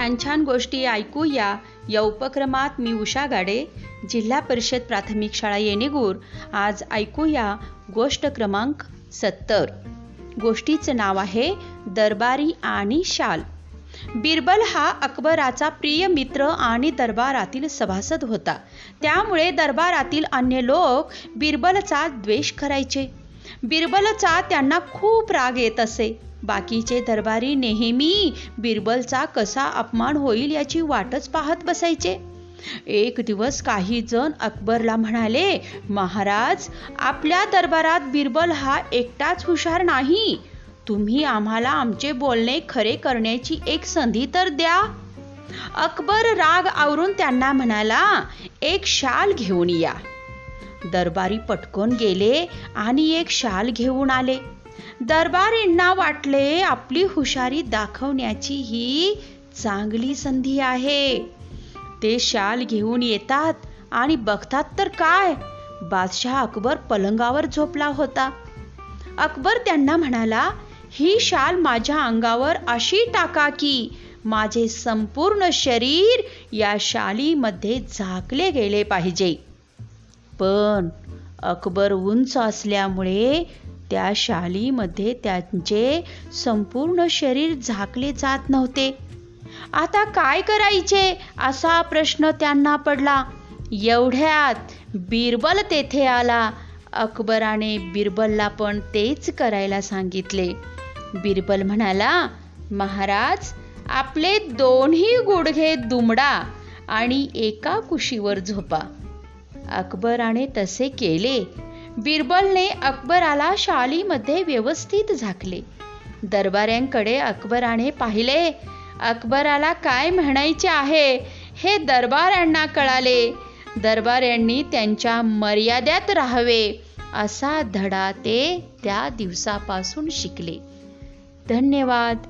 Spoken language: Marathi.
छान छान गोष्टी ऐकूया. या उपक्रमात मी उषा गाडे जिल्हा परिषद प्राथमिक शाळा येणेगूर. आज ऐकूया गोष्ट क्रमांक सत्तर. गोष्टीचं नाव आहे दरबारी आणि शाल. बिरबल हा अकबराचा प्रिय मित्र आणि दरबारातील सभासद होता. त्यामुळे दरबारातील अन्य लोक बिरबलचा द्वेष करायचे. बिरबलचा त्यांना खूप राग येत असे. बाकीचे दरबारी नेहमी बिरबलचा कसा अपमान होईल याची वाटच पाहत बसायचे. एक दिवस काही जण अकबरला म्हणाले महाराज आपल्या दरबारात बिरबल हा एकटाच हुशार नाही. तुम्ही आम्हाला आमचे बोलणे खरे करण्याची एक संधी तर द्या. अकबर राग आवरून त्यांना म्हणाला एक शाल घेऊन या. दरबारी पटकन गेले आणि एक शाल घेऊन आले. दरबारींना वाटले आपली हुशारी दाखवण्याची ही चांगली संधी आहे. ते शाल घेऊन येतात आणि बघतात तर काय? बादशाह अकबर पलंगावर झोपला होता. अकबर त्यांना म्हणाला ही शाल माझ्या अंगावर अशी टाका की माझे संपूर्ण शरीर या शालीमध्ये झाकले गेले पाहिजे. पण अकबर उंच असल्यामुळे त्या शालीमध्ये त्यांचे संपूर्ण शरीर झाकले जात नव्हते. आता काय करायचे? असा प्रश्न त्यांना पडला. एवढ्यात बिरबल तेथे आला. अकबराने बिरबलला पण तेच करायला सांगितले. बिरबल म्हणाला महाराज आपले दोन्ही गुडघे दुमडा आणि एका कुशीवर झोपा. अकबराने तसे केले. बिरबलने अकबराला शालीमध्ये व्यवस्थित झाकले. दरबाऱ्यांकडे अकबराने पाहिले अकबराला काय म्हणायचे आहे? हे दरबाऱ्यांना कळाले. दरबाऱ्यांनी त्यांच्या मर्यादेत राहावे असा धडा ते त्या दिवसापासून शिकले. धन्यवाद.